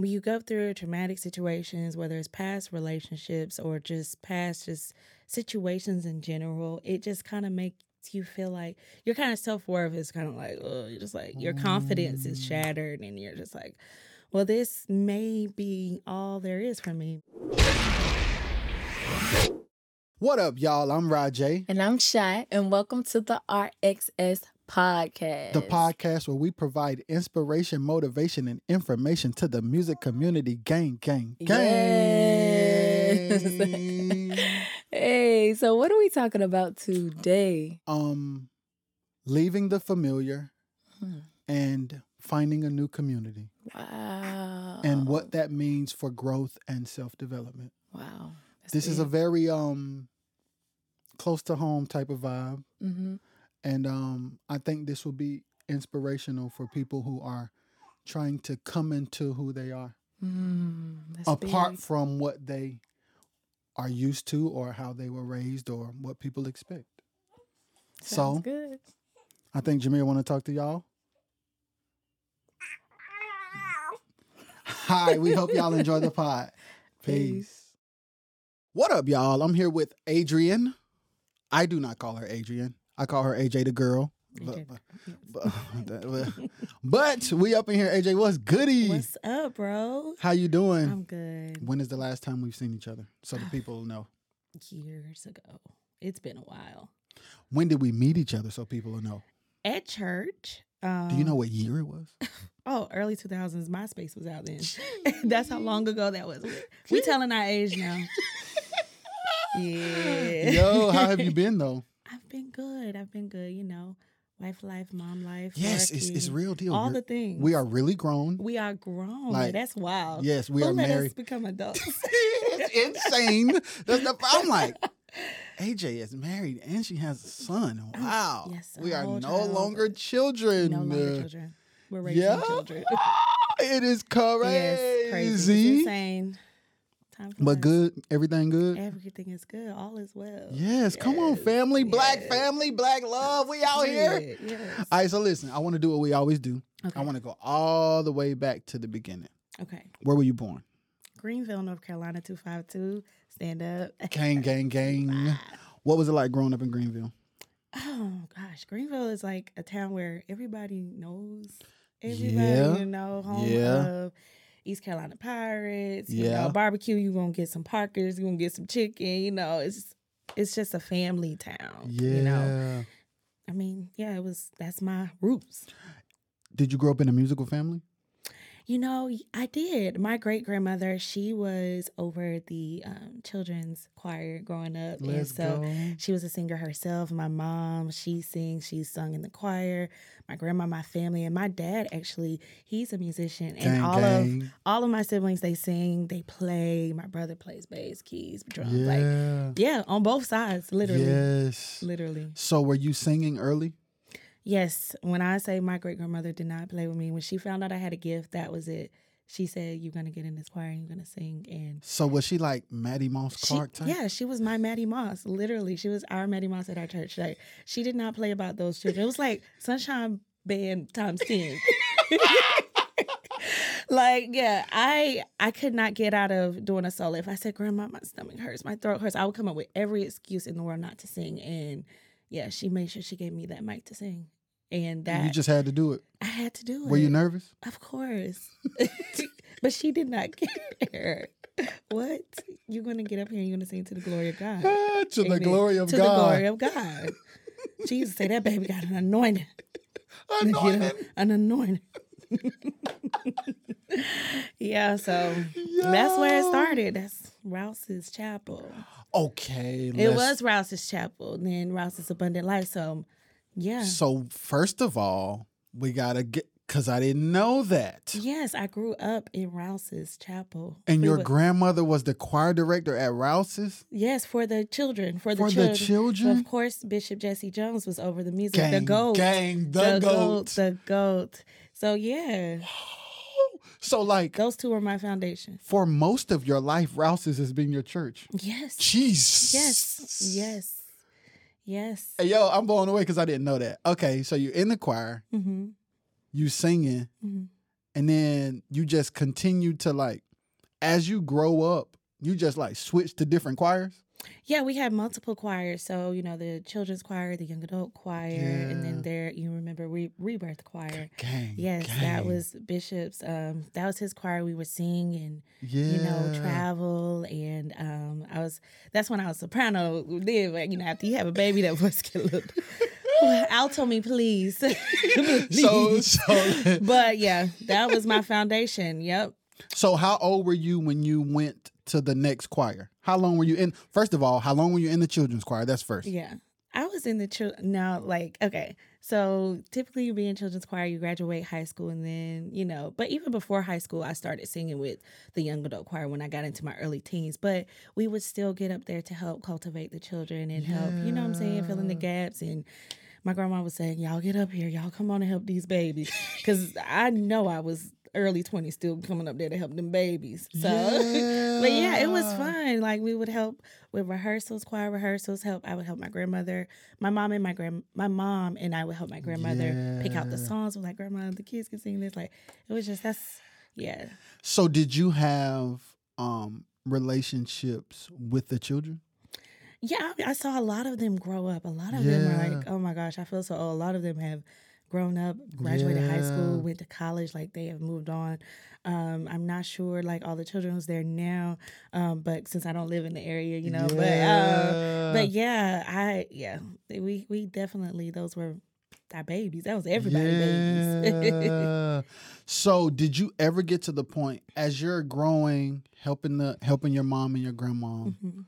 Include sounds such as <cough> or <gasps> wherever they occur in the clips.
when you go through traumatic situations, whether it's past relationships or just past just situations in general, it just kind of makes you feel like your kind of self worth is kind of like, oh, you're just like your confidence is mm. shattered, and you're just like, well, this may be all there is for me. What up, y'all? I'm Rajay, And I'm Shy, and welcome to the RXS podcast. the podcast where we provide inspiration, motivation, and information to the music community. Gang, gang, Yes. gang. <laughs> Hey, so what are we talking about today? um, leaving the familiar Hmm. and finding a new community, Wow. and what that means for growth and self development. Wow. That's This is a very um close to home type of vibe. hmm And um, I think this will be inspirational for people who are trying to come into who they are, mm, apart big. from what they are used to or how they were raised or what people expect. Sounds so good. I think Jameer want to talk to y'all. <laughs> Hi, we hope y'all enjoy the pod. Peace. What up, y'all? I'm here with Adriane. I do not call her Adriane. I call her AJ the girl. But, AJ. but, <laughs> but, but we up in here. AJ, what's goody? What's up, bro? How you doing? I'm good. when is the last time we've seen each other? So the people <sighs> know. Years ago, it's been a while. When did we meet each other so people will know? At church. Um, Do you know what year it was? <laughs> Oh, early 2000s. MySpace was out then. <laughs> That's how long ago that was. We telling our age now. Yeah. Yo, how have you been though? I've been good. I've been good. You know, wife life, mom life. Yes, it's, it's real deal. All You're- the things. we are really grown. We are grown. Like, That's wild. Yes, we Who are let married. us become adults? <laughs> it's insane. That's the, I'm like, <laughs> AJ is married and she has a son. Oh, wow. yes, we are no child. longer children. no longer children. We're raising yeah. children. <laughs> It is crazy. yes, crazy. It's insane. Time. But good. Everything good. Everything is good. All is well. Yes. Come on, Yes, family. Black yes. family. Black love. We out here. Yes. All right. So listen, I want to do what we always do. Okay. I want to go all the way back to the beginning. okay. Where were you born? Greenville, North Carolina, 252. Stand up. Gang, <laughs> gang, gang. What was it like growing up in Greenville? Oh gosh, Greenville is like a town where everybody knows everybody. Yeah. You know, home Yeah. of East Carolina Pirates. You Yeah. know, barbecue. you're gonna get some Parkers. you're gonna get some chicken. You know, it's it's just a family town. Yeah. You know, I mean, yeah, it was. That's my roots. Did you grow up in a musical family? You know, I did. My great grandmother, she was over the um, children's choir growing up, and Let's so go. She was a singer herself. My mom, she sings, she's sung in the choir. My grandma, my family, and my dad actually, he's a musician. And all gang. of all of my siblings, they sing, they play. My brother plays bass, keys, drums. Like Yeah. yeah, on both sides, literally. Yes. Literally. So were you singing early? Yes. When I say my great grandmother did not play with me, when she found out I had a gift, that was it. She said, You're gonna get in this choir and you're gonna sing and So was she like Mattie Moss She, Clark type? yeah, she was my Mattie Moss. Literally, she was our Mattie Moss at our church. Like, she did not play about those children. It was like Sunshine Band times ten. <laughs> like, yeah, I I could not get out of doing a solo. If I said, "Grandma, my stomach hurts, my throat hurts," I would come up with every excuse in the world not to sing. And yeah, she made sure she gave me that mic to sing, and that You just had to do it. I had to do it. Were you nervous? Of course. <laughs> but she did not <laughs> care. What? You're gonna get up here and you're gonna sing to the glory of God. Ah, to the glory of to God. To the glory of God. Jesus say that baby got an anointing. <laughs> You know, an anointing. yeah, so that's where it started. That's Rouse's Chapel. Okay. It was Rouse's Chapel, then Rouse's Abundant Life. So yeah. So first of all, we gotta get because I didn't know that. Yes, I grew up in Rouse's Chapel. And We your would- grandmother was the choir director at Rouse's. Yes, for the children. For the For the children. children? Of course, Bishop Jesse Jones was over the music. Gang, the goat. gang, the goat. The goat. So yeah, So like those two are my foundation. for most of your life, Rouse's has been your church. Yes. Jesus. Yes. Yes. Yes. Hey, yo, I'm blown away because I didn't know that. Okay, so you're in the choir, Mm-hmm. you singing, Mm-hmm. and then you just continue to like as you grow up, you just like switch to different choirs. Yeah, we had multiple choirs. So, you know, the children's choir, the young adult choir, and then there, you remember Re- Rebirth Choir. Gang. Yes, that was Bishop's. Um, that was his choir. We would sing and yeah. you know travel, and um, I was. That's when I was soprano. Then, you know, after you have a baby, that voice a little. <laughs> Alto me, please. <laughs> So Please. so <laughs> but yeah, that was my foundation. Yep. so how old were you when you went to the next choir? How long were you in? First of all, how long were you in the children's choir? That's first. Yeah. I was in the children now, like, okay. So typically you be in children's choir, you graduate high school, and then, you know, but even before high school, I started singing with the young adult choir when I got into my early teens. But we would still get up there to help cultivate the children and help, you know what I'm saying, fill in the gaps. And my grandma was saying, Y'all get up here, y'all come on and help these babies. Cause I know I was early 20s still coming up there to help them babies. So <laughs> but yeah, it was fun. Like we would help with rehearsals, choir rehearsals. Help. I would help my grandmother, my mom and my grand, my mom and I would help my grandmother pick out the Yeah. songs. With like, grandma, the kids can sing this. Like it was just that's yeah. So did you have um relationships with the children? Yeah, I, I saw a lot of them grow up. A lot of them are like, oh my gosh, I feel so old. A lot of them have grown up, graduated high school, went to college, like they have moved on. Um, I'm not sure like all the children who's there now, um, but since I don't live in the area, you know, but uh, but yeah, I yeah, we we definitely those were our babies. That was everybody babies. <laughs> So did you ever get to the point as you're growing, helping the helping your mom and your grandma, Mhm.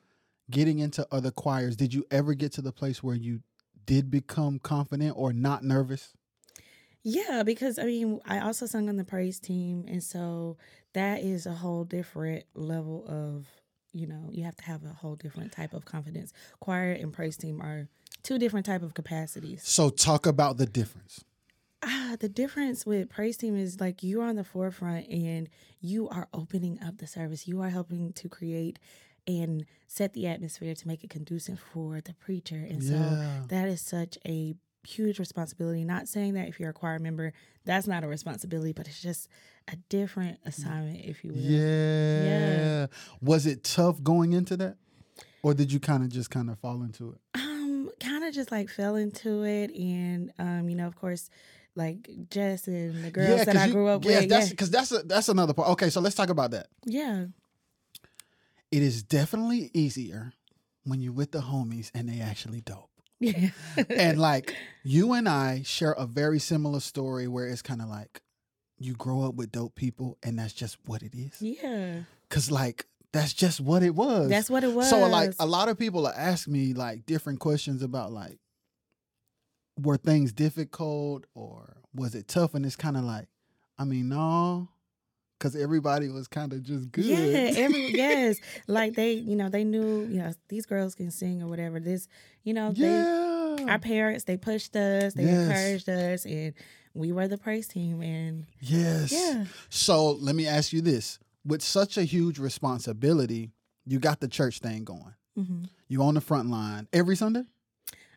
getting into other choirs, did you ever get to the place where you did become confident or not nervous? Yeah, because I mean, I also sung on the praise team, and so that is a whole different level of, you know, you have to have a whole different type of confidence. Choir and praise team are two different type of capacities. So talk about the difference. Ah, the difference with praise team is like you're on the forefront and you are opening up the service. You are helping to create and set the atmosphere to make it conducive for the preacher, and so that is such a huge responsibility. Not saying that if you're a choir member, that's not a responsibility, but it's just a different assignment, if you will. Yeah. Was it tough going into that? Or did you kind of just kind of fall into it? Um, kind of just like fell into it, and um, you know, of course, like Jess and the girls that 'cause I you- grew up with. yeah, with. that's yeah, because that's a, that's another part. Okay, so let's talk about that. yeah, It is definitely easier when you're with the homies and they actually dope. Yeah, <laughs> and like you and I share a very similar story where it's kind of like you grow up with dope people and that's just what it is. yeah. Cause like that's just what it was. That's what it was. So like a lot of people ask me like different questions about like were things difficult or was it tough? And it's kind of like, I mean, no, because everybody was kind of just good. Yeah, every <laughs> yes, like they, you know, they knew, you know, these girls can sing or whatever. This, you know, they, yeah. our parents, they pushed us, they Yes. encouraged us, and we were the praise team. And yes. yeah, So let me ask you this: with such a huge responsibility, you got the church thing going. hmm You on the front line every Sunday.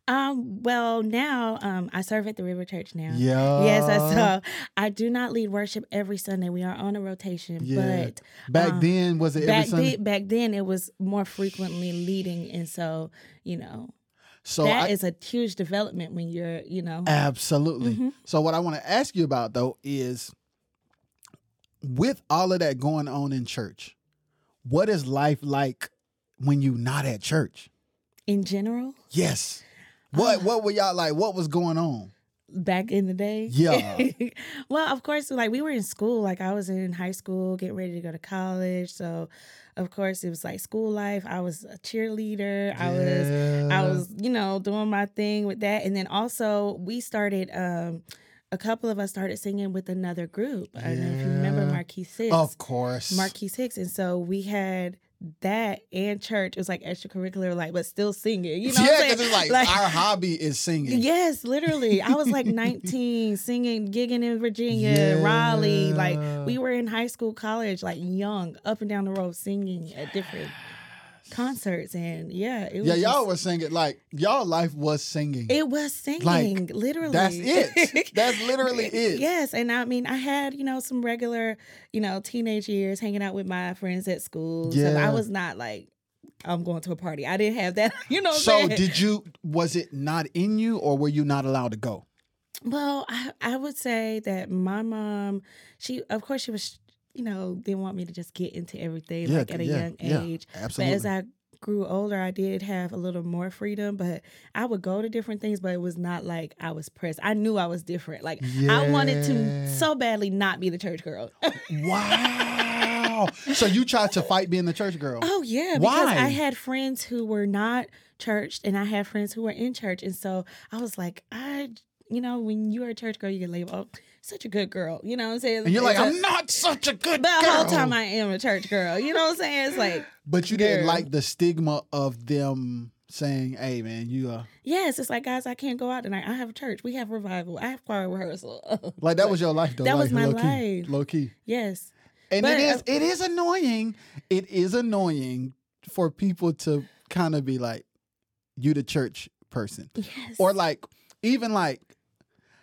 Um, well, now, um, I serve at the River Church now. Yeah. Yes, I saw. I do not lead worship every Sunday. We are on a rotation, Yeah. but Back um, then, was it every back Sunday? then, back then it was more frequently leading, and so you know so that I, is a huge development when you're, you know, absolutely. Mhm. So what I want to ask you about though is, with all of that going on in church, what is life like when you're not at church? in general. Yes. What. What were y'all like? What was going on? back in the day. Yeah. <laughs> well, of course, like we were in school. Like I was in high school, getting ready to go to college. So, of course, it was like school life. I was a cheerleader. I was, I was, you know, doing my thing with that. And then also we started. um a couple of us started singing with another group. I don't know if you remember Yeah. Marquis Six. Of course. Marquis Six. And so we had that and church. It was like extracurricular, like, but still singing. You <laughs> know yeah, because it's like, our hobby is singing. Yes, literally. I was like <laughs> 19, singing, gigging in Virginia, Raleigh. Like we were in high school, college, like young, up and down the road, singing at different. Concerts and yeah, it was Yeah, y'all just- were singing like y'all life was singing. It was singing, Like, literally. That's it. That's literally <laughs> it. Yes, and I mean, I had you know some regular, you know, teenage years hanging out with my friends at school. So Yeah. I was not like, I'm going to a party. I didn't have that. <laughs> You know. So I'm did you? Was it not in you, or were you not allowed to go? Well, I I would say that my mom, she of course she was, you know, didn't want me to just get into everything like at a yeah, young yeah, age. absolutely. But as I grew older, I did have a little more freedom. But I would go to different things, but it was not like I was pressed. I knew I was different. Like I wanted to so badly not be the church girl. wow. <laughs> so you tried to fight being the church girl. Oh yeah, because Why? I had friends who were not churched, and I had friends who were in church, and so I was like, I, you know, when you're a church girl, you get labeled such a good girl. You know what I'm saying? and you're like, a- I'm not such a good But the girl. whole time I am a church girl. You know what I'm saying? It's like, <gasps> but you didn't like the stigma of them saying, "Hey, man, you are yes, it's like, guys, I can't go out tonight. I have church. We have revival. I have choir rehearsal. <laughs> like that was your life though. That like, was my low Key, life. low key. yes. And But, it is uh, it is annoying. It is annoying for people to kind of be like, you the church person. Yes. Or like even like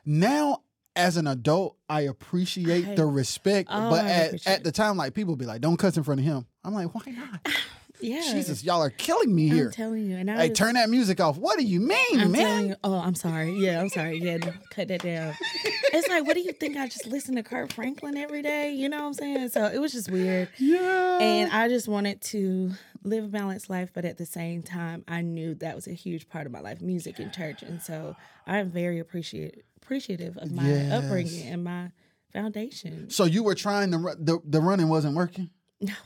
now as an adult, I appreciate I- the respect. Oh, but at, at the time, like people be like, don't cuss in front of him. I'm like, why not? <laughs> yeah. Jesus, y'all are killing me here. I'm telling you. And I Hey, was- turn that music off. What do you mean, I'm man? telling you. Oh, I'm sorry. Yeah, I'm sorry. Yeah, cut that down. it's like, what do you think? I just listen to Kirk Franklin every day. You know what I'm saying? So it was just weird. Yeah. And I just wanted to live a balanced life, but at the same time, I knew that was a huge part of my life, music and church. And so I'm very appreciative appreciative of my Yes. upbringing and my foundation. so you were trying to run, the the running wasn't working. No. <laughs>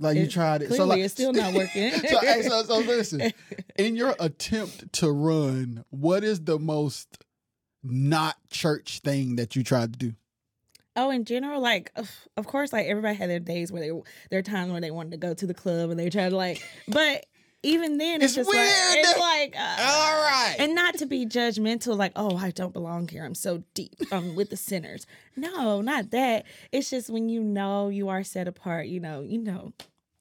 Like you tried it. Clearly, so like, it's still not working. <laughs> so, hey, so, so <laughs> listen. In your attempt to run, what is the most not church thing that you tried to do? Oh, in general, like of, course, like everybody had their days where they there are times where they wanted to go to the club and they tried to like, but even then, it's, It's just like it's like, uh, All right. and not to be judgmental, like oh I don't belong here. I'm so deep. I'm with the sinners. No, not that. It's just when you know you are set apart. You know, you know,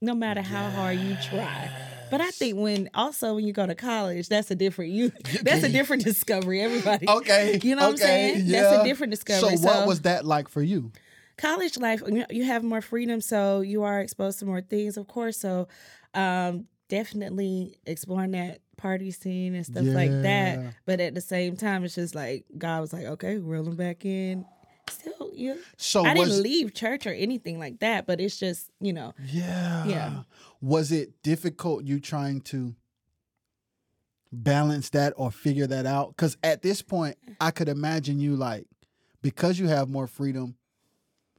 no matter how hard you try. But I think when also when you go to college, that's a different you. <laughs> That's a different discovery. Everybody. okay. <laughs> You know what I'm okay, saying? That's a different discovery. So what So- was that like for you? college life you know, you have more freedom so you are exposed to more things of course so um definitely exploring that party scene and stuff like that but at the same time it's just like god was like okay reel them back in still you So i was didn't leave church or anything like that but it's just you know yeah. Yeah. Was it difficult you trying to balance that or figure that out? Cuz at this point, I could imagine you like because you have more freedom,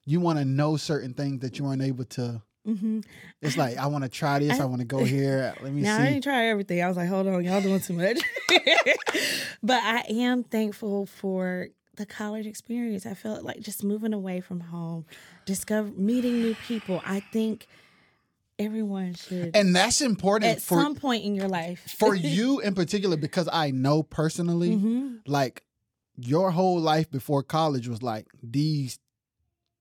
you want to know certain things that you weren't able to hmm It's like I want to try this. I, I- want to go here. <laughs> Let me now i didn't try everything. I was like hold on y'all doing too much. <laughs> But i am thankful for the college experience. I felt like just moving away from home discover meeting new people. I think everyone should And that's important at for some point in your life. for <laughs> you in particular because I know personally, hmm like your whole life before college was like these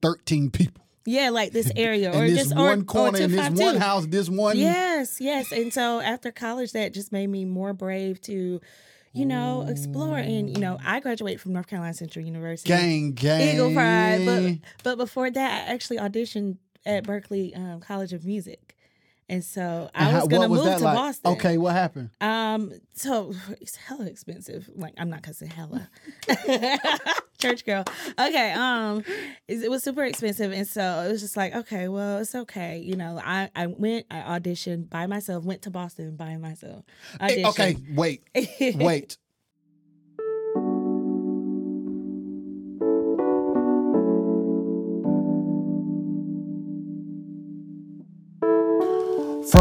thirteen people yeah like this area <laughs> or this just one or, corner, or in this one house, this one. Yes, yes. And so after college, that just made me more brave to, you know, explore. And, you know, I graduated from North Carolina Central University. Gang, gang. Eagle Pride. But, but before that, I actually auditioned at Berklee um, College of Music. And so I And was how- going to was move to like? Boston. Okay, what happened? Um, so <laughs> it's hella expensive. Like I'm not cussing hella. <laughs> Church girl. Okay. Um, it, it was super expensive, and so it was just like, okay, well, it's okay. You know, I I went, I auditioned by myself, went to Boston by myself. Eh, Okay, wait, <laughs> wait.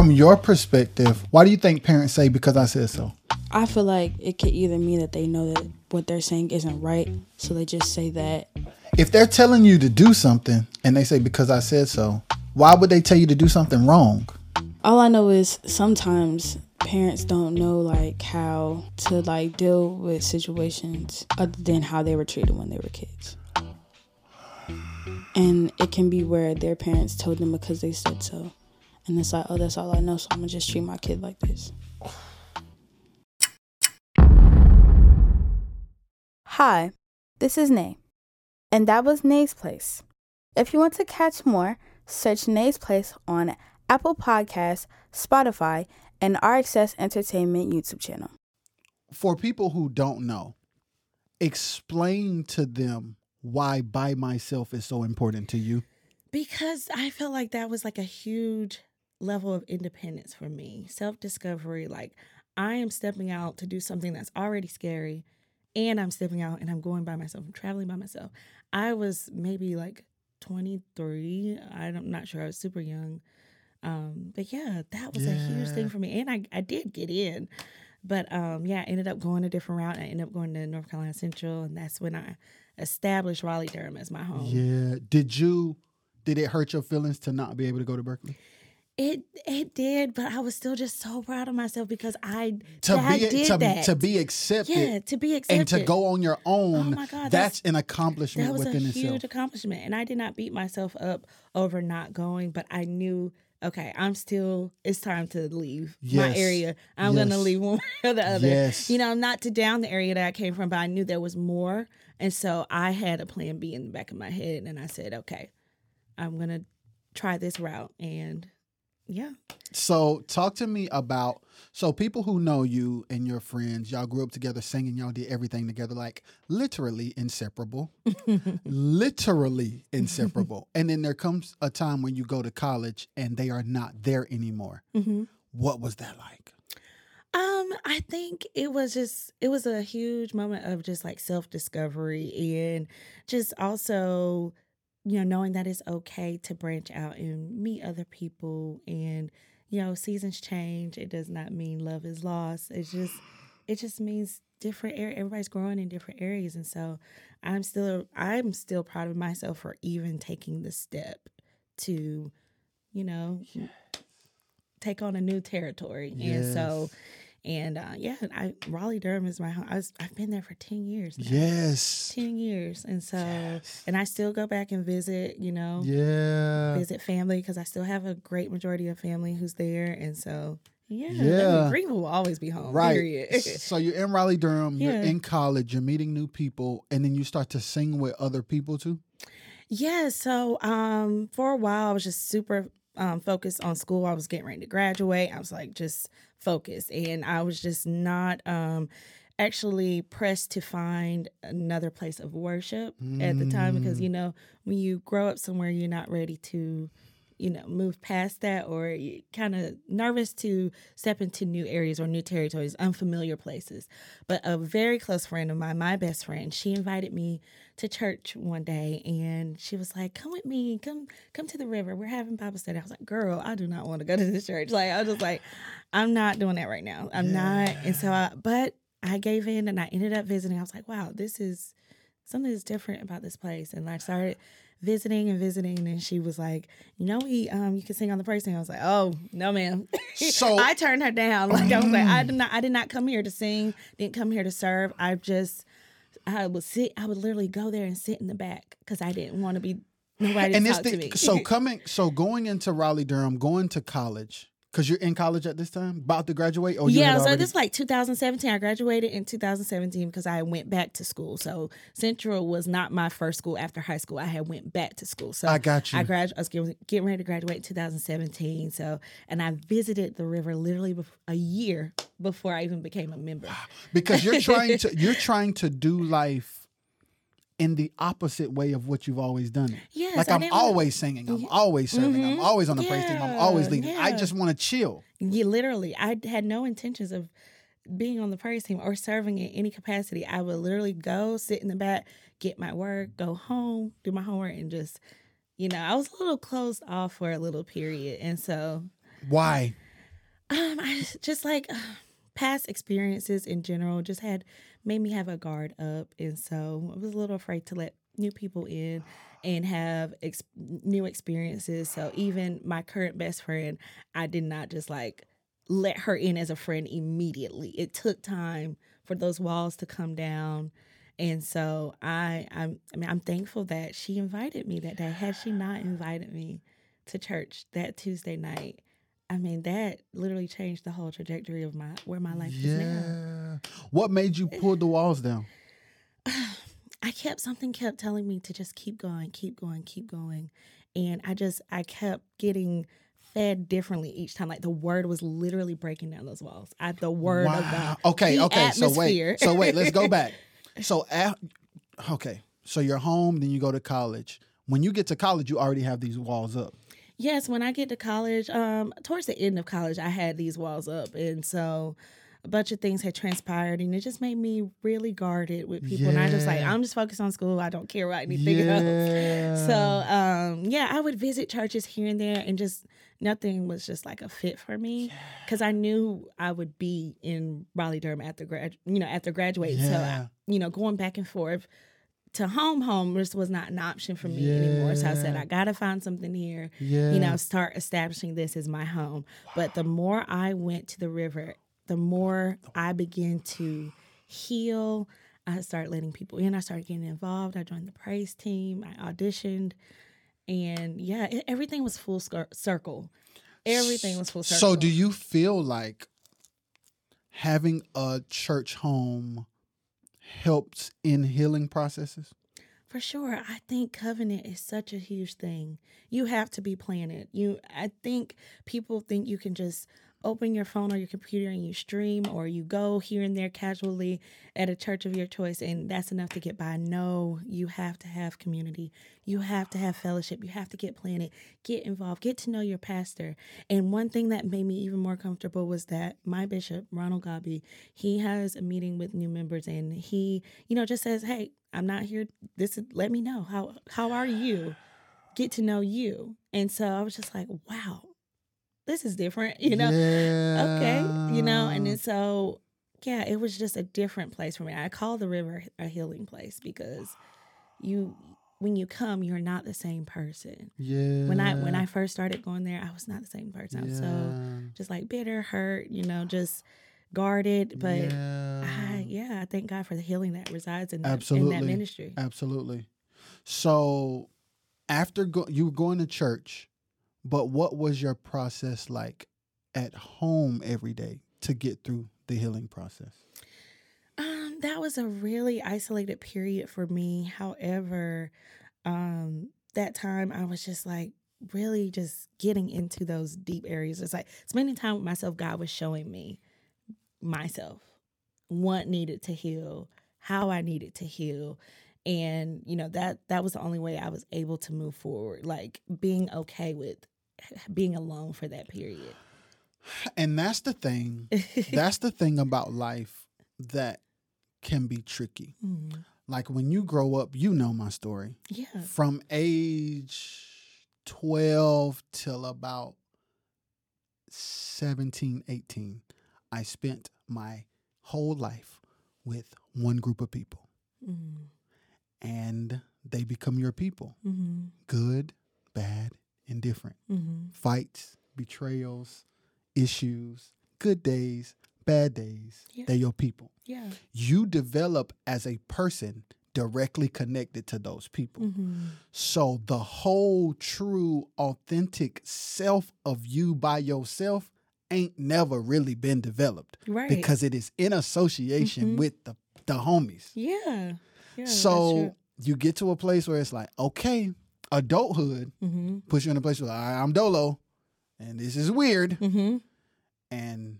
From your perspective, why do you think parents say because I said so? I feel like it could either mean that they know that what they're saying isn't right, so they just say that. If they're telling you to do something and they say because I said so, why would they tell you to do something wrong? All I know is sometimes parents don't know like how to like deal with situations other than how they were treated when they were kids. And it can be where their parents told them because they said so. And it's like, oh, that's all I know, so I'm gonna just treat my kid like this. Hi, this is Nay, and that was Nay's Place. If you want to catch more, search Nay's Place on Apple Podcasts, Spotify, and RXS Entertainment YouTube channel. For people who don't know, explain to them why by myself is so important to you. Because I felt like that was like a huge level of independence for me, self discovery. Like, I am stepping out to do something that's already scary, and I'm stepping out and I'm going by myself, I'm traveling by myself. I was maybe like 23. I'm not sure. I was super young. Um, but yeah, that was a huge thing for me. And I, I did get in. But um, yeah, I ended up going a different route. I ended up going to North Carolina Central, and that's when I established Raleigh Durham as my home. Yeah. Did you did it hurt your feelings to not be able to go to Berklee? It it did, but I was still just so proud of myself because I To that I be did to, that. to be accepted yeah to be accepted and to go on your oh own. Oh my God, that's, that's- an accomplishment that was a within huge itself. accomplishment, and I did not beat myself up over not going, but I knew. Okay, I'm still. It's time to leave my area. I'm gonna leave <laughs> one way or the other. Yes. You know, not to down the area that I came from, but I knew there was more, and so I had a plan B in the back of my head, and I said, okay, I'm gonna try this route, and yeah, So talk to me about so people who know you and your friends, y'all grew up together singing, y'all did everything together, like literally inseparable. <laughs> literally inseparable. and then there comes a time when you go to college and they are not there anymore. mm-hmm. What was that like? Um, I think it was just it was a huge moment of just like self-discovery and just also you know knowing that it's okay to branch out and meet other people and you know seasons change it does not mean love is lost. It's just it just means different area everybody's growing in different areas. And so i'm still i'm still proud of myself for even taking the step to you know take on a new territory. And so Yes. And uh, yeah, I Raleigh Durham is my home. I was, I've been there for ten years. Now. Yes. ten years, and so Yes. and I still go back and visit. You know, Yeah. visit family because I still have a great majority of family who's there, and so yeah, I Yeah. mean, will always be home. Right. Period. so you're in Raleigh Durham, you're in college, you're meeting new people, and then you start to sing with other people too. Yeah, so um for a while I was just super um focused on school. I was getting ready to graduate. I was like just focused and I was just not um actually pressed to find another place of worship at the time because Mm. you know when you grow up somewhere you're not ready to you know move past that or kind of nervous to step into new areas or new territories unfamiliar places but a very close friend of mine my best friend she invited me to church one day and she was like come with me come come to the river. We're having bible study. I was like girl i do not want to go to this church. Like i was just like <laughs> i'm not doing that right now. I'm not. And so i but i gave in and i ended up visiting. I was like wow this is something is different about this place. And i started visiting and visiting and she was like you know we um you can sing on the praise team i was like oh no ma'am. So- <laughs> i turned her down. Like i was like i did not i did not come here to sing didn't come here to serve. I just i would sit i would literally go there and sit in the back because i didn't want to be nobody and to this talk to me. so <laughs> coming, so going into Raleigh Durham, going to college because you're in college at this time, about to graduate, or you yeah, so already- this is like 2017. I graduated in 2017 because I went back to school. So Central was not my first school after high school. I had went back to school. So I got you. I grad. I was getting, getting ready to graduate in 2017. So and I visited the river literally a year before I even became a member. because you're <laughs> trying to you're trying to do life in the opposite way of what you've always done it. Yes, like I'm always singing, I'm always serving, I'm Mhm. always on the praise team, I'm always Yeah, leading. I just want to chill. Yeah, literally, I had no intentions of being on the praise team or serving in any capacity. I would literally go sit in the back, get my work, go home, do my homework, and just, you know, I was a little closed off for a little period, and so Why? um, I just like past experiences in general just had made me have a guard up, and so I was a little afraid to let new people in and have ex- new experiences. So even my current best friend, I did not just like let her in as a friend immediately. It took time for those walls to come down. And so I I'm I mean I'm thankful that she invited me that day. Had she not invited me to church that Tuesday night, I mean, that literally changed the whole trajectory of my where my life is now. yeah. What made you pull the walls down? <sighs> I kept something kept telling me to just keep going, keep going, keep going. And I just I kept getting fed differently each time. Like the word was literally breaking down those walls. I the word of God. Okay, the okay. So wait. So wait, let's go back. <laughs> So af- okay. So you're home, then you go to college. When you get to college, you already have these walls up. Yes, when I get to college, um, towards the end of college, I had these walls up, and so a bunch of things had transpired, and it just made me really guarded with people. And I just like, I'm just focused on school. I don't care about anything <laughs> else. So, um, yeah, I would visit churches here and there, and just nothing was just like a fit for me because I knew I would be in Raleigh Durham after grad, you know, after graduating. So, I, you know, going back and forth to home, home just was not an option for me anymore. So I said, I gotta find something here yeah. you know, start establishing this as my home. But the more I went to the river, the more I began to heal. I started letting people in. I started getting involved. I joined the praise team. I auditioned. And yeah, it, everything was full scir- circle. Everything was full circle. So do you feel like having a church home helps in healing processes? For sure. I think covenant is such a huge thing. You have to be planted. You I think people think you can just open your phone or your computer and you stream or you go here and there casually at a church of your choice and that's enough to get by. No, you have to have community. You have to have fellowship. You have to get planted, get involved, get to know your pastor. And one thing that made me even more comfortable was that my bishop, Ronald Godbee, he has a meeting with new members and he, you know, just says, Hey, I'm not here. This is let me know. How how are you? Get to know you. And so I was just like, wow, this is different, you know? Okay. You know, and then so yeah, it was just a different place for me. I call the river a healing place because you when you come, you're not the same person. yeah. When I when I first started going there, I was not the same person. Was so just like bitter, hurt, you know, just guarded. But yeah. I, yeah, I thank God for the healing that resides in that, in Absolutely. that ministry. Absolutely. So after go- you were going to church, but what was your process like at home every day to get through the healing process? Um, that was a really isolated period for me. However, um, that time I was just like really just getting into those deep areas. It's like spending time with myself, God was showing me myself, what needed to heal, how I needed to heal. And, you know, that that was the only way I was able to move forward, like being okay with <laughs> being alone for that period. And that's the thing. <laughs> That's the thing about life that can be tricky. Mhm. Like when you grow up, you know my story. Yeah. From age 12 till about 17, 18, I spent my whole life with one group of people. Mhm. And they become your people. Mhm. Good, bad, indifferent. Mhm. Fights, betrayals, issues, good days, bad days. Yeah. They're your people. Yeah. You develop as a person directly connected to those people. Mhm. So the whole true authentic self of you by yourself ain't never really been developed Right. because it is in association Mhm. with the the homies. yeah. Yeah. so you get to a place where it's like, okay, adulthood Mm-hmm. puts you in a place where I, I'm dolo and this is weird Mm-hmm. and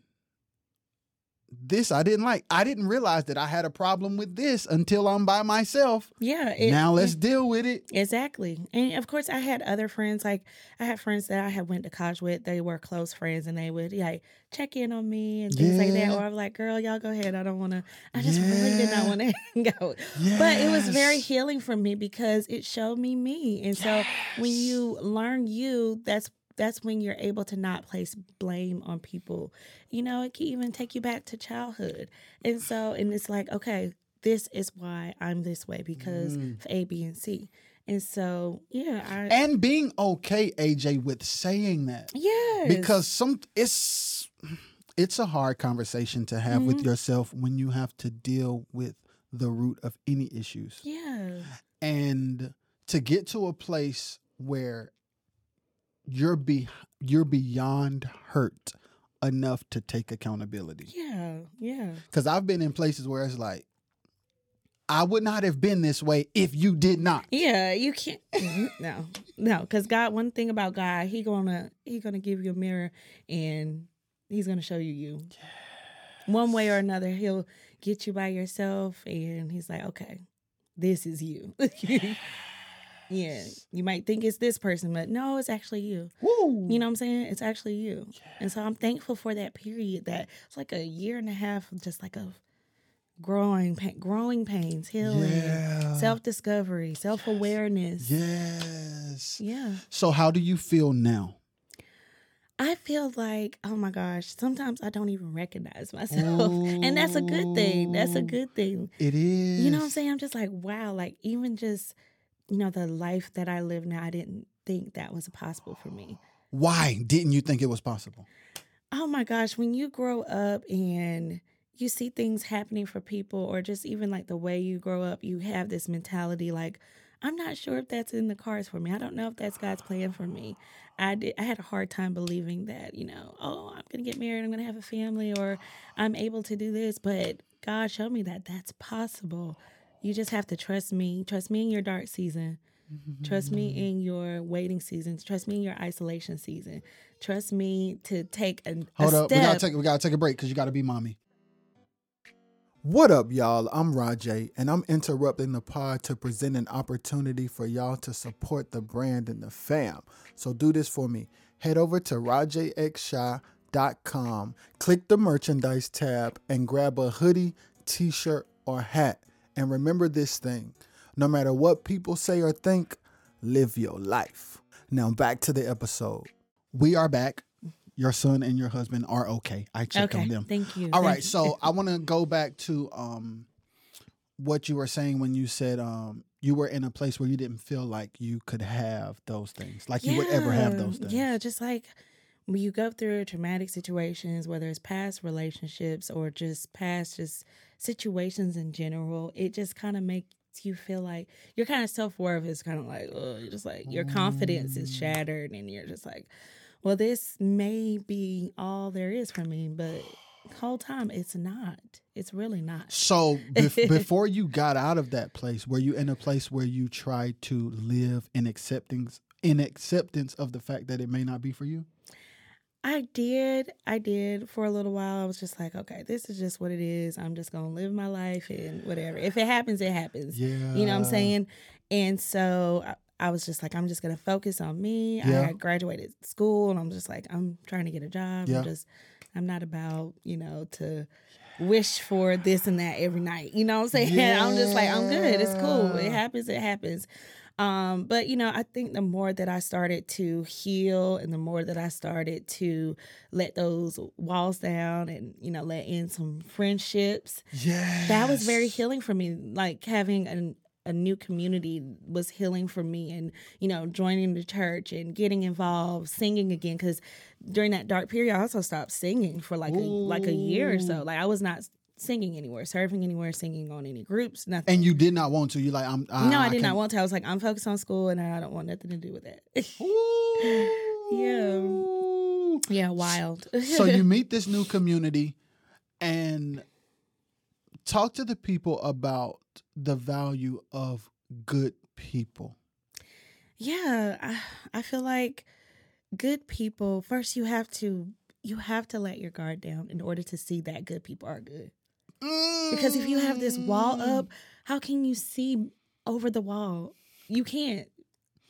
this I didn't like. I didn't realize that I had a problem with this until I'm by myself. Yeah. it- now let's it- deal with it. Exactly. And of course I had other friends, like I had friends that I had went to college with, they were close friends and they would like check in on me and things like that. Or I'm like, girl, y'all go ahead. I don't wanna I just really did not want to <laughs> hang go. But it was very healing for me because it showed me me. And so when you learn you, that's that's when you're able to not place blame on people. You know, it can even take you back to childhood. And so and it's like, okay, this is why I'm this way because Mm. of A, B, and C. And so yeah, I and being okay, AJ, with saying that. yeah, because some it's it's a hard conversation to have with Mhm. yourself when you have to deal with the root of any issues yeah. and to get to a place where you're be you're beyond hurt enough to take accountability. Yeah, yeah. Because I've been in places where it's like, I would not have been this way if you did not. Yeah, you can't. no, no, because God. One thing about God, He gonna He gonna give you a mirror, and He's gonna show you you. One way or another, He'll get you by yourself, and He's like, okay, this is you. <laughs> yeah, you might think it's this person, but no, it's actually you. Woo. You know what I'm saying? It's actually you. And so I'm thankful for that period. That it's like a year and a half, of just like a growing, pa- growing pains, healing, Yeah. self discovery, self awareness. Yes. Yeah. So how do you feel now? I feel like, oh my gosh, sometimes I don't even recognize myself. <laughs> And that's a good thing. That's a good thing. It is. You know what I'm saying? I'm just like, wow, like even just, you know, the life that I live now, I didn't think that was possible for me. Why didn't you think it was possible? Oh my gosh, when you grow up and you see things happening for people, or just even like the way you grow up, you have this mentality like, I'm not sure if that's in the cards for me. I don't know if that's God's plan for me. I did. I had a hard time believing that, you know, oh, I'm gonna get married, I'm gonna have a family, or I'm able to do this. But God showed me that that's possible. You just have to trust me. Trust me in your dark season. Trust me mm-hmm. in your waiting season. Trust me in your isolation season. Trust me to take a, Hold a up, we gotta take we gotta take a break because you gotta be mommy. What up, y'all? I'm Rajay, and I'm interrupting the pod to present an opportunity for y'all to support the brand and the fam. So do this for me. Head over to rajxshy.com, click the merchandise tab, and grab a hoodie, t-shirt, or hat. And remember this thing: no matter what people say or think, live your life. Now back to the episode. We are back. Your son and your husband are okay. I checked okay, on them. thank you. All Thank right, you. <laughs> so I want to go back to um what you were saying when you said um you were in a place where you didn't feel like you could have those things, like you would ever have those things. Yeah, just like when you go through traumatic situations, whether it's past relationships or just past just situations in general, it just kind of makes you feel like your kind of self worth is kind of like, oh, you're just like your confidence is Mm. shattered, and you're just like, well, this may be all there is for me, but whole time it's not. It's really not. So bef- <laughs> before you got out of that place, were you in a place where you tried to live in acceptance in acceptance of the fact that it may not be for you? I did. I did for a little while. I was just like, okay, this is just what it is. I'm just going to live my life and whatever. If it happens, it happens. Yeah. You know what I'm saying? And so I, I was just like, I'm just going to focus on me. Yeah. I graduated school and I'm just like, I'm trying to get a job. Yeah. I'm just, I'm not about, you know, to wish for this and that every night. You know what I'm saying? Yeah. <laughs> I'm just like, I'm good. It's cool. It happens. It happens. Um, but you know, I think the more that I started to heal and the more that I started to let those walls down and, you know, let in some friendships, Yeah. that was very healing for me. Like having an a new community was healing for me and you know joining the church and getting involved singing again because during that dark period i also stopped singing for like a like a year or so like i was not singing anywhere serving anywhere singing on any groups nothing And you did not want to. You like I'm. no, I did can- not want to. I was like, I'm focused on school and I don't want nothing to do with that. <laughs> Ooh. yeah, wild. so you meet this new community and talk to the people about the value of good people. yeah, I, I feel like good people. First, you have to you have to let your guard down in order to see that good people are good. Because if you have this wall Mm. up, how can you see over the wall? You can't.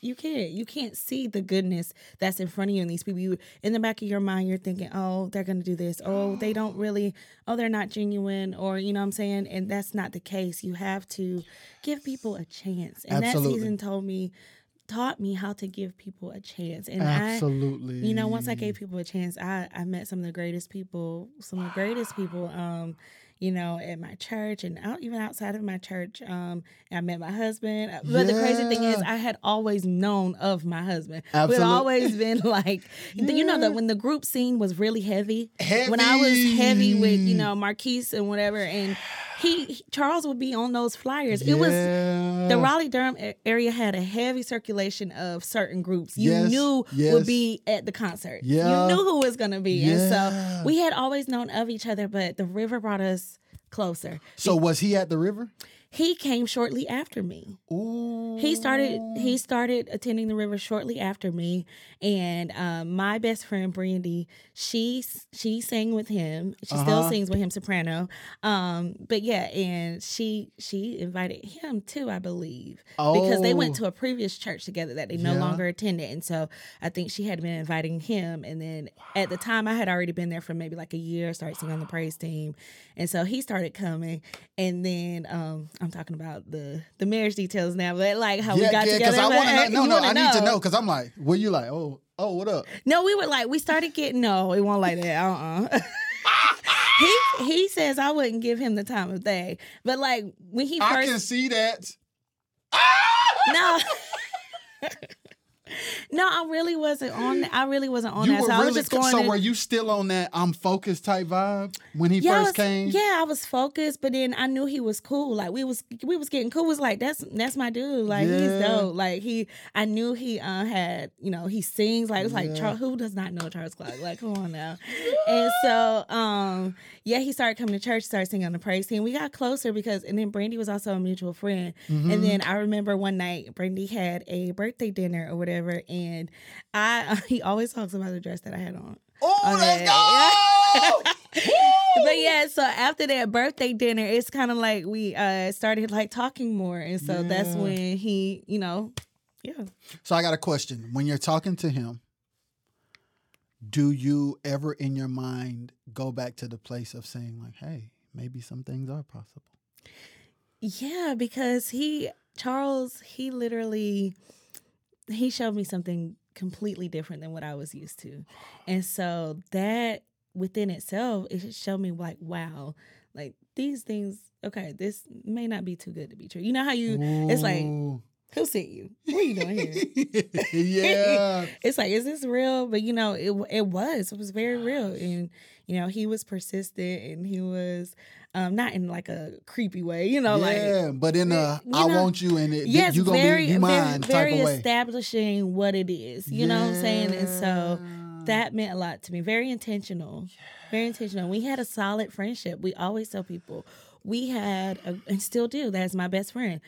You can't. You can't see the goodness that's in front of you and these people. You in the back of your mind, you're thinking, "Oh, they're gonna do this. Oh, they <gasps> don't really. Oh, they're not genuine." Or you know what I'm saying. And that's not the case. You have to give people a chance. And Absolutely. that season told me, taught me how to give people a chance. And I, Absolutely. you know, once I gave people a chance, I I met some of the greatest people, some of the greatest people. Um, you know, at my church and out, even outside of my church. Um, I met my husband. Uh, But the crazy thing is, I had always known of my husband. We'd Absolute- always been <laughs> like, you know, that when the group scene was really heavy, when I was heavy with you know Marquise and whatever, and he, Charles would be on those flyers. It was the Raleigh Durham area had a heavy circulation of certain groups you Yes, knew yes. would be at the concert. Yeah. You knew who was going to be. And Yeah. so we had always known of each other, but the river brought us closer. So was he at the river? He came shortly after me. Ooh. He started he started attending the river shortly after me, and um, my best friend Brandy, she she sang with him. She still Uh-huh. sings with him soprano. Um, but yeah, and she she invited him too, I believe, because they went Oh. to a previous church together that they no Yeah. longer attended, and so I think she had been inviting him. And then at the time, I had already been there for maybe like a year, started singing on the praise team, and so he started coming. And then um, I'm talking about the the marriage details now, but like how we got together. Yeah, because I want to know. No, no, I need to know because I'm like, were you like, oh, oh, what up? No, we were like we started getting no, it won't like that. Uh uh <laughs> he he says I wouldn't give him the time of day, but like when he first, I can see that. no. <laughs> <laughs> <laughs> No, I really wasn't on. I really wasn't on you that. were So I was just going. so in- were you still on that I'm focused type vibe when he yeah, first was- came? Yeah, I was focused, but then I knew he was cool. Like we was we was getting cool. It was like that's that's my dude. Like he's dope. Like he, I knew he uh, had you know he sings. Like it's like Yeah. Charles. Who does not know Charles Clark? Like come on now. and so um yeah, he started coming to church, started singing on the praise team. We got closer because and then Brandy was also a mutual friend. Mm-hmm. And then I remember one night Brandy had a birthday dinner or whatever, and I <laughs> he always talks about the dress that I had on. Oh, let's go! <laughs> But yeah, so after that birthday dinner, it's kind of like we uh started like talking more, and so that's when he, you know, yeah. So I got a question. When you're talking to him, do you ever in your mind go back to the place of saying like, "Hey, maybe some things are possible"? Yeah, because he Charles, he literally he showed me something completely different than what I was used to. And so that within itself, it showed me like, wow, like these things, okay, this may not be too good to be true. You know how you it's like, Ooh. Who sent you? What are you doing here? <laughs> yeah. <laughs> it's like, is this real? But you know, it it was. It was very real, and you know, he was persistent, and he was um not in like a creepy way. You know, like yeah, but in a I know, want you and it, yes, you gonna very, be you mine very, very type of way. establishing what it is. You know what I'm saying? And so that meant a lot to me. Very intentional. Very intentional. We had a solid friendship. We always tell people we had a, and still do. That's my best friend.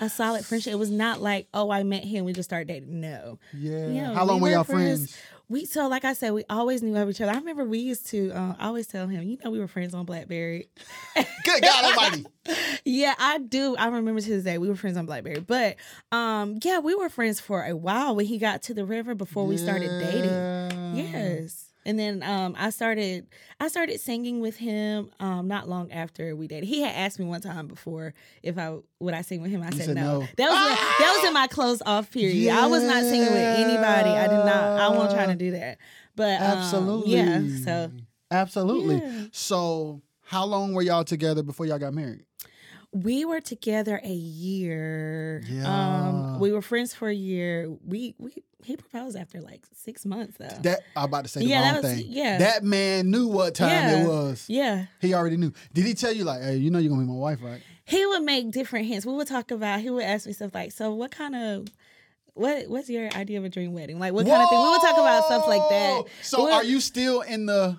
A solid friendship. It was not like, oh, I met him, we just started dating. No. yeah. Yeah, How long we were y'all friends. friends? We so like I said, we always knew of each other. I remember we used to uh, always tell him, you know, we were friends on BlackBerry. <laughs> Good God Almighty! <laughs> Yeah, I do. I remember to this day we were friends on BlackBerry. But um, yeah, we were friends for a while when he got to the river before we started dating. Yes. And then um, I started I started singing with him um, not long after we dated. He had asked me one time before if I would I sing with him. I said, said no. no. That was that was in my close off period. I was not singing with anybody. I did not. I won't try to do that. But um, Absolutely. yeah. So Absolutely. Yeah. So how long were y'all together before y'all got married? We were together a year. Yeah. Um, we were friends for a year. We we he proposed after like six months though. That I'm about to say the Yeah, that wrong was- thing. yeah. That man knew what time Yeah. it was. yeah. He already knew. Did he tell you like, hey, you know you're gonna be my wife, right? He would make different hints. We would talk about. He would ask me stuff like, "So, what kind of what What's your idea of a dream wedding? Like, what kind of thing?" We would talk about stuff like that. So We- are you still in the?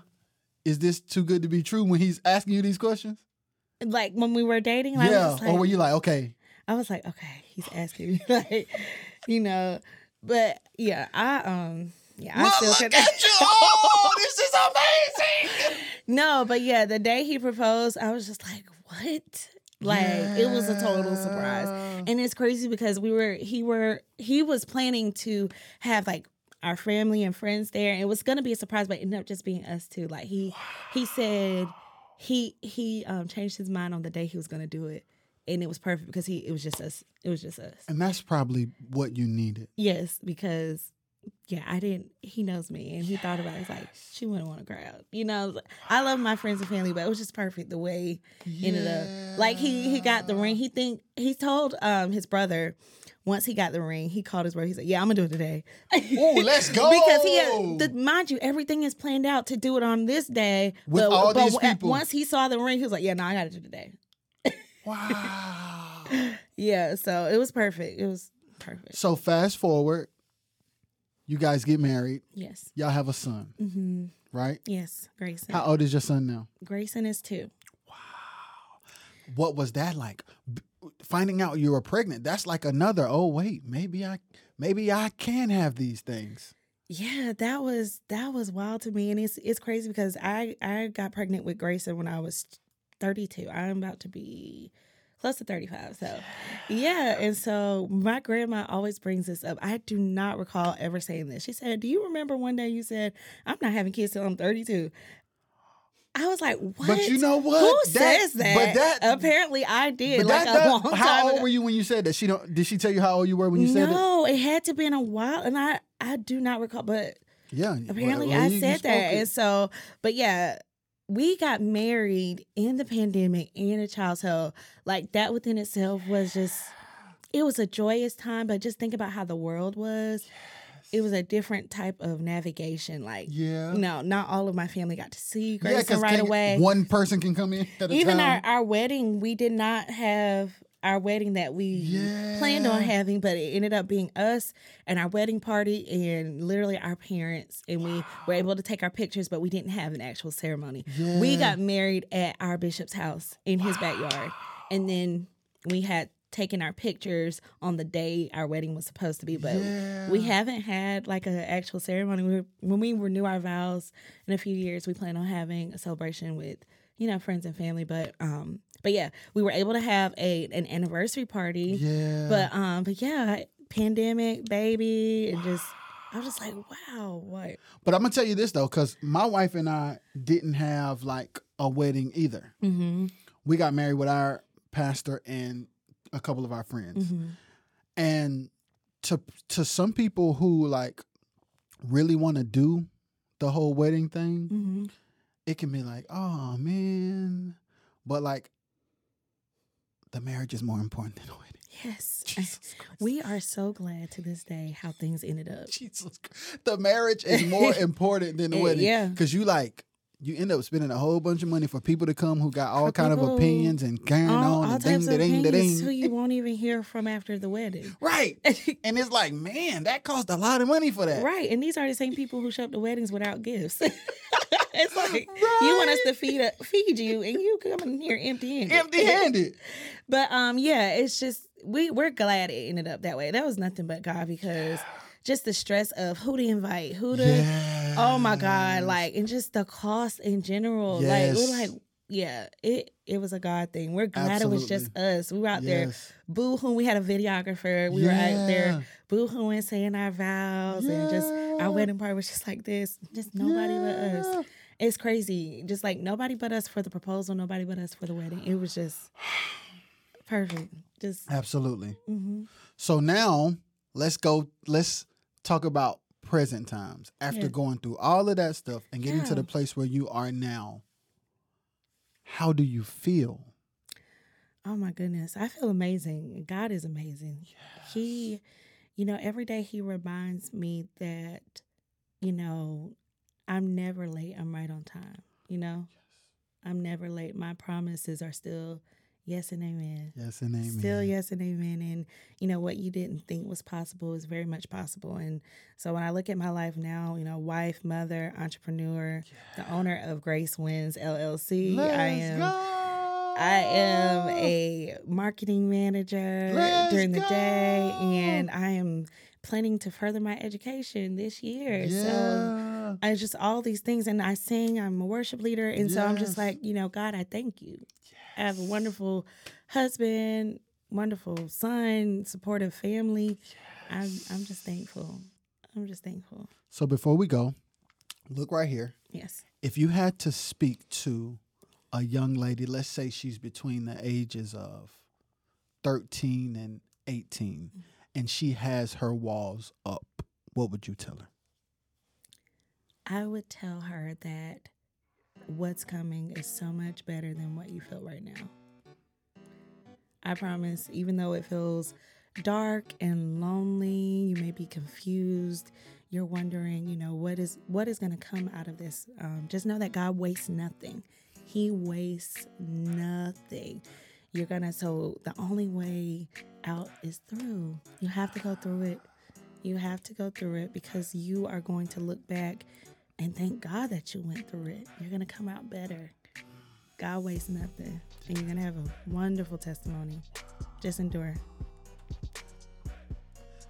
Is this too good to be true when he's asking you these questions? Like when we were dating. Like, yeah. like, or were you like, okay, I was like, okay, he's asking me, <laughs> like, you know. But yeah, I um, yeah, I still look at you! <laughs> Oh, this is amazing! No, but yeah, the day he proposed, I was just like, what? Like it was a total surprise. And it's crazy because we were he were he was planning to have like our family and friends there. and It was gonna be a surprise, but it ended up just being us too. Like he he said he he um changed his mind on the day he was gonna do it. And it was perfect because he it was just us. It was just us. And that's probably what you needed. Yes, because yeah, I didn't. He knows me, and he thought about it. It's like she wouldn't want to cry out. You know, I love my friends and family, but it was just perfect the way he ended up. Like he he got the ring. He think he told um his brother once he got the ring. He called his brother. He said, "Yeah, I'm gonna do it today." Ooh, let's go! <laughs> because he had, the, mind you, everything is planned out to do it on this day. With all these w- people. once he saw the ring, he was like, "Yeah, no, I got to do it today." Wow. <laughs> yeah, so it was perfect. It was perfect. so fast forward, you guys get married. Yes. Y'all have a son, hmm right? Yes, Grayson. How old is your son now? Grayson is two. Wow. What was that like? B- Finding out you were pregnant. That's like another. Oh wait, maybe I, maybe I can have these things. Yeah, that was that was wild to me, and it's it's crazy because I I got pregnant with Grayson when I was thirty two. I'm about to be close to thirty five. So yeah, and so my grandma always brings this up. I do not recall ever saying this. She said, "Do you remember one day you said I'm not having kids till I'm 32?" I was like, "What?" But you know what? Who That- says that? but that- apparently I did. But like that, a that- long time how old ago. were you when you said that? She don't. Did she tell you how old you were when you said it? no, it had to been a while, and I I do not recall, but Yeah. apparently well, I you- you said spoke that, it. and so, but yeah, we got married in the pandemic in a child's home. Like that within itself was just, it was a joyous time. But just think about how the world was. It was a different type of navigation. Like, Yeah. no, not all of my family got to see Yeah, Grayson because right away. one person can come in at Even our, time. our wedding, we did not have our wedding that we planned on having, but it ended up being us and our wedding party and literally our parents. And we were able to take our pictures, but we didn't have an actual ceremony. We got married at our bishop's house in his backyard. And then we had taken our pictures on the day our wedding was supposed to be, but we haven't had like an actual ceremony. We were, when we renew our vows in a few years, we plan on having a celebration with you know friends and family. But um, but yeah, we were able to have a an anniversary party. Yeah. But um, but yeah, pandemic, baby, and just I was just like, wow, what? But I'm gonna tell you this though, because my wife and I didn't have like a wedding either. Mm-hmm. We got married with our pastor and a couple of our friends. Mm-hmm. And to to some people who like really want to do the whole wedding thing, Mm-hmm. it can be like, oh man. But like the marriage is more important than the wedding. Yes, <laughs> <laughs> Jesus Christ. we are so glad to this day how things ended up. Jesus Christ. The marriage is more <laughs> important than the Eh, wedding. yeah. Because you like you end up spending a whole bunch of money for people to come who got all kind of opinions and carrying All, on all and ding types da of ding da opinions who you won't even hear from after the wedding. <laughs> Right. <laughs> and it's like, man, that cost a lot of money for that. Right, and these are the same people who show up to weddings without gifts. <laughs> it's like you want us to feed a, feed you, and you come in here empty handed. Empty handed. But um, yeah, it's just we we're glad it ended up that way. That was nothing but God because just the stress of who to invite, who to oh my God, like and just the cost in general. Like Yes. we're like, yeah, it it was a God thing. We're glad it was just us. We were out there Yes. boo hooing. We had a videographer. We were out there Yeah. boo hooing, saying our vows, and just our wedding party was just like this. Just nobody but us. It's crazy. Just like nobody but us for the proposal, nobody but us for the wedding. It was just <sighs> perfect. Just Absolutely. hmm So now let's go. Let's talk about present times after Yeah. going through all of that stuff and getting to the place where you are now. How do you feel? oh my goodness, I feel amazing. God is amazing. He, you know, every day He reminds me that, you know, I'm never late. I'm right on time. You know, I'm never late. My promises are still yes and amen. Yes and amen. Still yes and amen. And you know what you didn't think was possible is very much possible. And so when I look at my life now, you know, wife, mother, entrepreneur, the owner of Grace Wins LLC, Let's I am. go. I am a marketing manager Let's during the day, and I am planning to further my education this year. So I just all these things, and I sing. I'm a worship leader, and so I'm just like, you know, God, I thank you. I have a wonderful husband, wonderful son, supportive family. I'm I'm just thankful. I'm just thankful. So before we go, look right here. Yes. If you had to speak to a young lady, let's say she's between the ages of 13 and 18, mm-hmm. and she has her walls up, what would you tell her? I would tell her that what's coming is so much better than what you feel right now. I promise, even though it feels dark and lonely, you may be confused, you're wondering, you know, what is what is going to come out of this. Um, just know that God wastes nothing. He wastes nothing. You're gonna, so the only way out is through. You have to go through it. You have to go through it because you are going to look back and thank God that you went through it. You're gonna come out better. God wastes nothing. And you're gonna have a wonderful testimony. Just endure.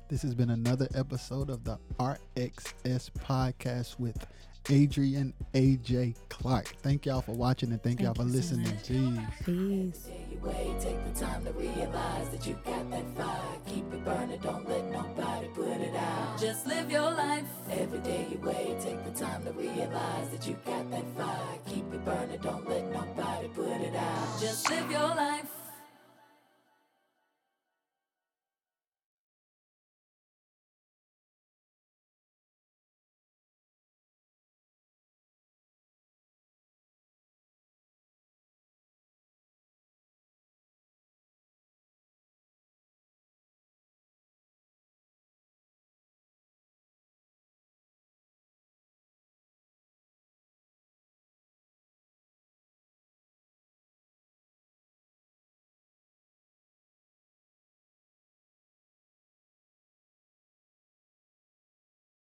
This has been another episode of the RXS podcast with Adriane AJ Clark. Thank y'all for watching and thank, Thank y'all for you so listening. much. Jeez. Peace. you take the time to realize that you got that fire. Keep it burning, don't let nobody put it out. Just live your life. Every day you wait, take the time to realize that you got that fire. Keep it burning, don't let nobody put it out. Just live your life.